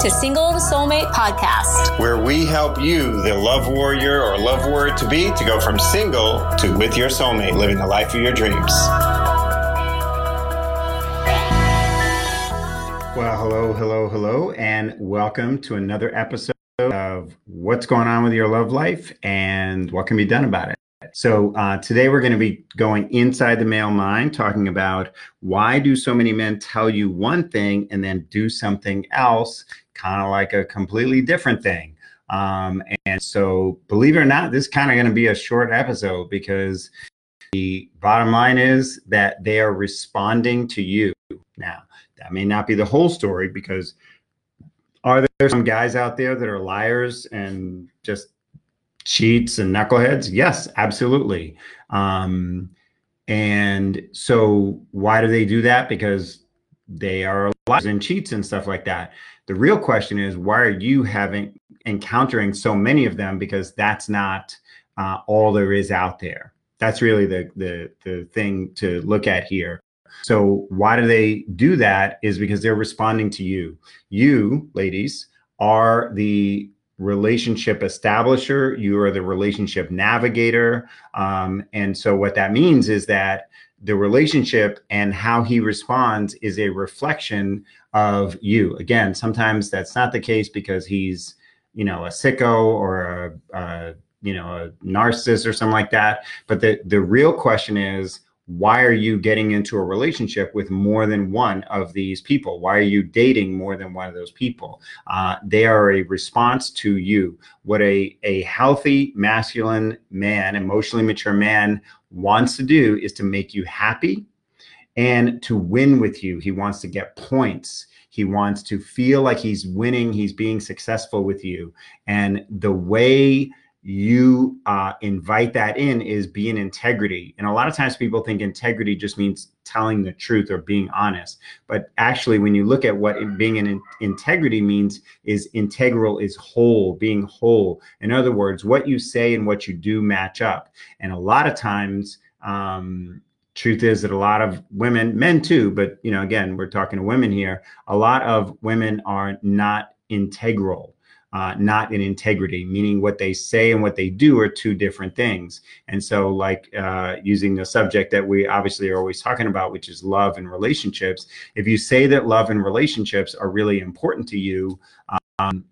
to Single Soulmate Podcast, where we help you, the love warrior or love warrior to be, to go from single to with your soulmate, living the life of your dreams. Well, hello, hello, hello, and welcome to another episode of What's Going On with Your Love Life and What Can Be Done About It. So uh, today we're going to be going inside the male mind, talking about why do so many men tell you one thing and then do something else, kind of like a completely different thing. Um, and so, believe it or not, this is kind of going to be a short episode because the bottom line is that they are responding to you. Now, that may not be the whole story because are there some guys out there that are liars and just cheats and knuckleheads? Yes, absolutely. Um, and so why do they do that? Because they are liars and cheats and stuff like that. The real question is why are you having encountering so many of them? Because that's not uh, all there is out there. That's really the the the thing to look at here. So why do they do that? Is because they're responding to you. You, ladies, are the relationship establisher, you are the relationship navigator. Um, and so, what that means is that the relationship and how he responds is a reflection of you. Again, sometimes that's not the case because he's, you know, a sicko or a, a you know, a narcissist or something like that. But the the real question is why are you getting into a relationship with more than one of these people? Why are you dating more than one of those people? Uh, they are a response to you. What a, a healthy, masculine man, emotionally mature man wants to do is to make you happy and to win with you. He wants to get points. He wants to feel like he's winning, he's being successful with you. And the way you uh, invite that in is being integrity. And a lot of times people think integrity just means telling the truth or being honest. But actually, when you look at what being an in- integrity means, is integral is whole, being whole. In other words, what you say and what you do match up. And a lot of times, um, truth is that a lot of women, men too, but you know, again, we're talking to women here. A lot of women are not integral uh, not in integrity, meaning what they say and what they do are two different things. And so, like uh, using the subject that we obviously are always talking about, which is love and relationships, if you say that love and relationships are really important to you, um,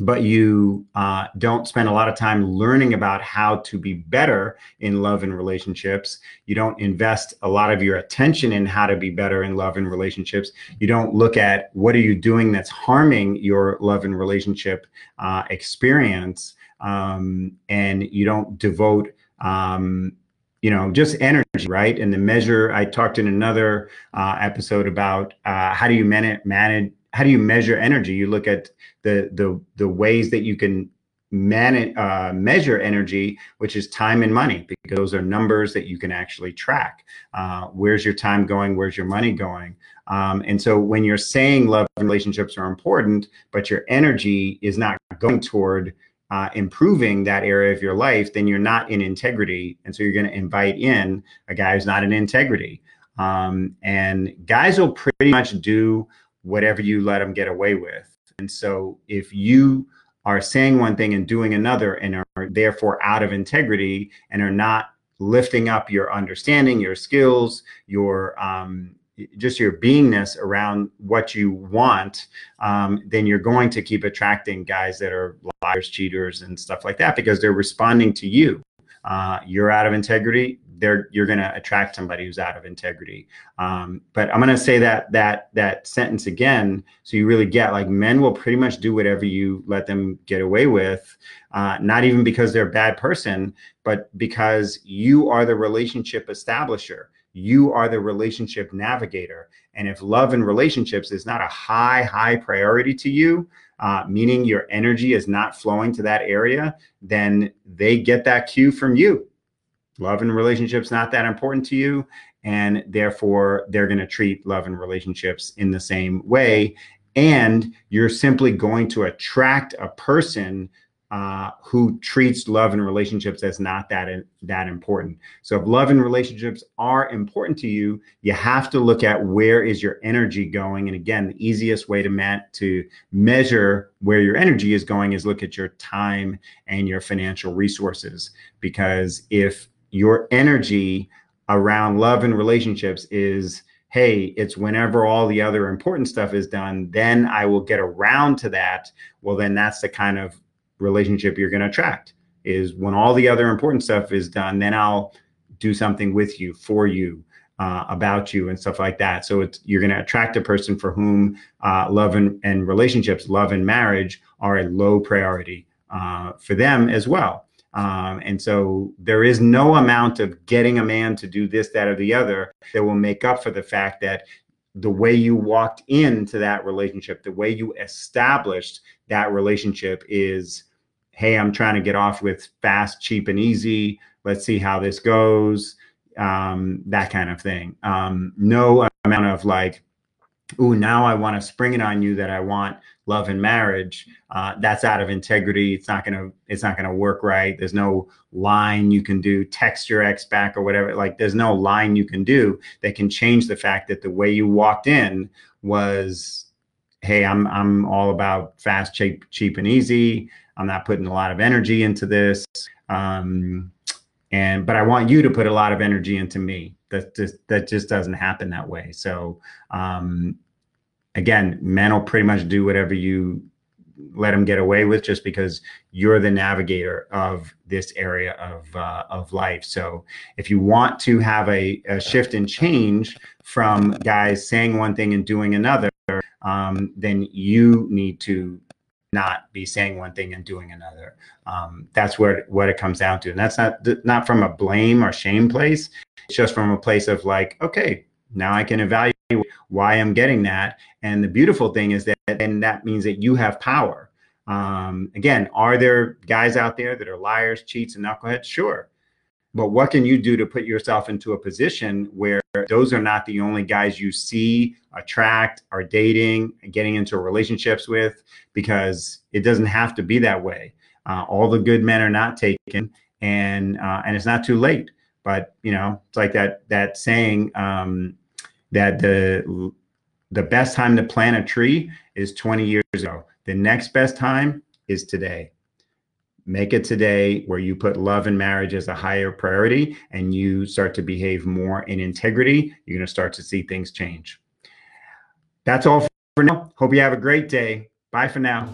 but you uh, don't spend a lot of time learning about how to be better in love and relationships. You don't invest a lot of your attention in how to be better in love and relationships. You don't look at what are you doing that's harming your love and relationship uh, experience, um, and you don't devote. Um, you know, just energy, right? And the measure I talked in another uh, episode about uh, how do you manage manage how do you measure energy? You look at the the the ways that you can manage uh, measure energy, which is time and money, because those are numbers that you can actually track. Uh, where's your time going? Where's your money going? Um, and so when you're saying love and relationships are important, but your energy is not going toward uh, improving that area of your life, then you're not in integrity. And so you're going to invite in a guy who's not in integrity. Um, and guys will pretty much do whatever you let them get away with. And so if you are saying one thing and doing another and are therefore out of integrity and are not lifting up your understanding, your skills, your um, just your beingness around what you want, um, then you're going to keep attracting guys that are liars, cheaters, and stuff like that because they're responding to you. Uh, you're out of integrity they're you're going to attract somebody who's out of integrity. Um, but I'm going to say that that that sentence again, so you really get like men will pretty much do whatever you let them get away with, uh, not even because they're a bad person, but because you are the relationship establisher. You are the relationship navigator. And if love and relationships is not a high, high priority to you, uh, meaning your energy is not flowing to that area, then they get that cue from you love and relationships not that important to you and therefore they're going to treat love and relationships in the same way and you're simply going to attract a person uh, who treats love and relationships as not that that important. So if love and relationships are important to you, you have to look at where is your energy going. And again, the easiest way to met to measure where your energy is going is look at your time and your financial resources. Because if your energy around love and relationships is hey, it's whenever all the other important stuff is done, then I will get around to that. Well, then that's the kind of relationship you're going to attract is when all the other important stuff is done then i'll do something with you for you uh, about you and stuff like that so it's you're going to attract a person for whom uh, love and, and relationships love and marriage are a low priority uh, for them as well um, and so there is no amount of getting a man to do this that or the other that will make up for the fact that the way you walked into that relationship the way you established that relationship is hey, I'm trying to get off with fast, cheap, and easy. Let's see how this goes. Um, that kind of thing. Um, no amount of like, ooh, now I want to spring it on you that I want love and marriage. Uh, that's out of integrity. It's not gonna. It's not gonna work right. There's no line you can do. Text your ex back or whatever. Like, there's no line you can do that can change the fact that the way you walked in was, hey, I'm I'm all about fast, cheap, cheap, and easy. I'm not putting a lot of energy into this. Um, and but I want you to put a lot of energy into me. That just that just doesn't happen that way. So um, again, men will pretty much do whatever you let them get away with, just because you're the navigator of this area of uh, of life. So if you want to have a, a shift and change from guys saying one thing and doing another, um, then you need to not be saying one thing and doing another. Um, that's where what it comes down to, and that's not not from a blame or shame place. It's just from a place of like, okay, now I can evaluate why I'm getting that. And the beautiful thing is that, and that means that you have power. Um, again, are there guys out there that are liars, cheats, and knuckleheads? Sure. But what can you do to put yourself into a position where those are not the only guys you see, attract, are dating, getting into relationships with? Because it doesn't have to be that way. Uh, all the good men are not taken, and uh, and it's not too late. But you know, it's like that that saying um, that the the best time to plant a tree is 20 years ago. The next best time is today make it today where you put love and marriage as a higher priority and you start to behave more in integrity you're going to start to see things change. That's all for now. Hope you have a great day. Bye for now.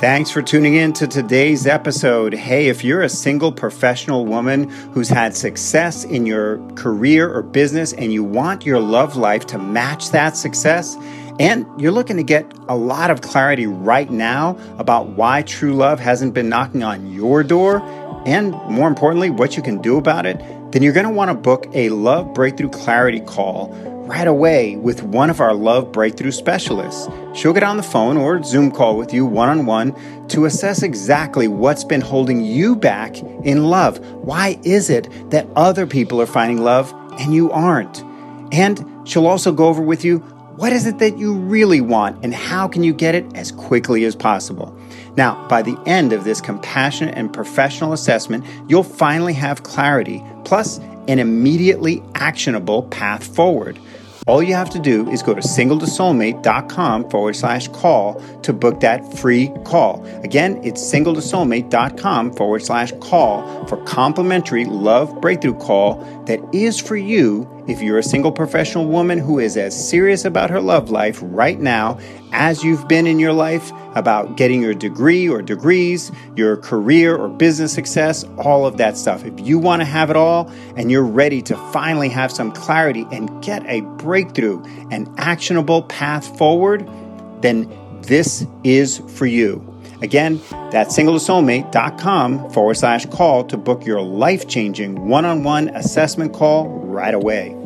Thanks for tuning in to today's episode. Hey, if you're a single professional woman who's had success in your career or business and you want your love life to match that success, and you're looking to get a lot of clarity right now about why true love hasn't been knocking on your door, and more importantly, what you can do about it, then you're going to want to book a Love Breakthrough Clarity call right away with one of our Love Breakthrough specialists. She'll get on the phone or Zoom call with you one on one to assess exactly what's been holding you back in love. Why is it that other people are finding love and you aren't? And she'll also go over with you what is it that you really want and how can you get it as quickly as possible? Now, by the end of this compassionate and professional assessment, you'll finally have clarity, plus an immediately actionable path forward. All you have to do is go to singletosoulmate.com forward slash call to book that free call. Again, it's singletosoulmate.com forward slash call for complimentary love breakthrough call that is for you if you're a single professional woman who is as serious about her love life right now as you've been in your life about getting your degree or degrees, your career or business success, all of that stuff. If you want to have it all and you're ready to finally have some clarity and get a breakthrough, an actionable path forward, then this is for you. Again, that's singletosoulmate.com forward slash call to book your life changing one on one assessment call right away.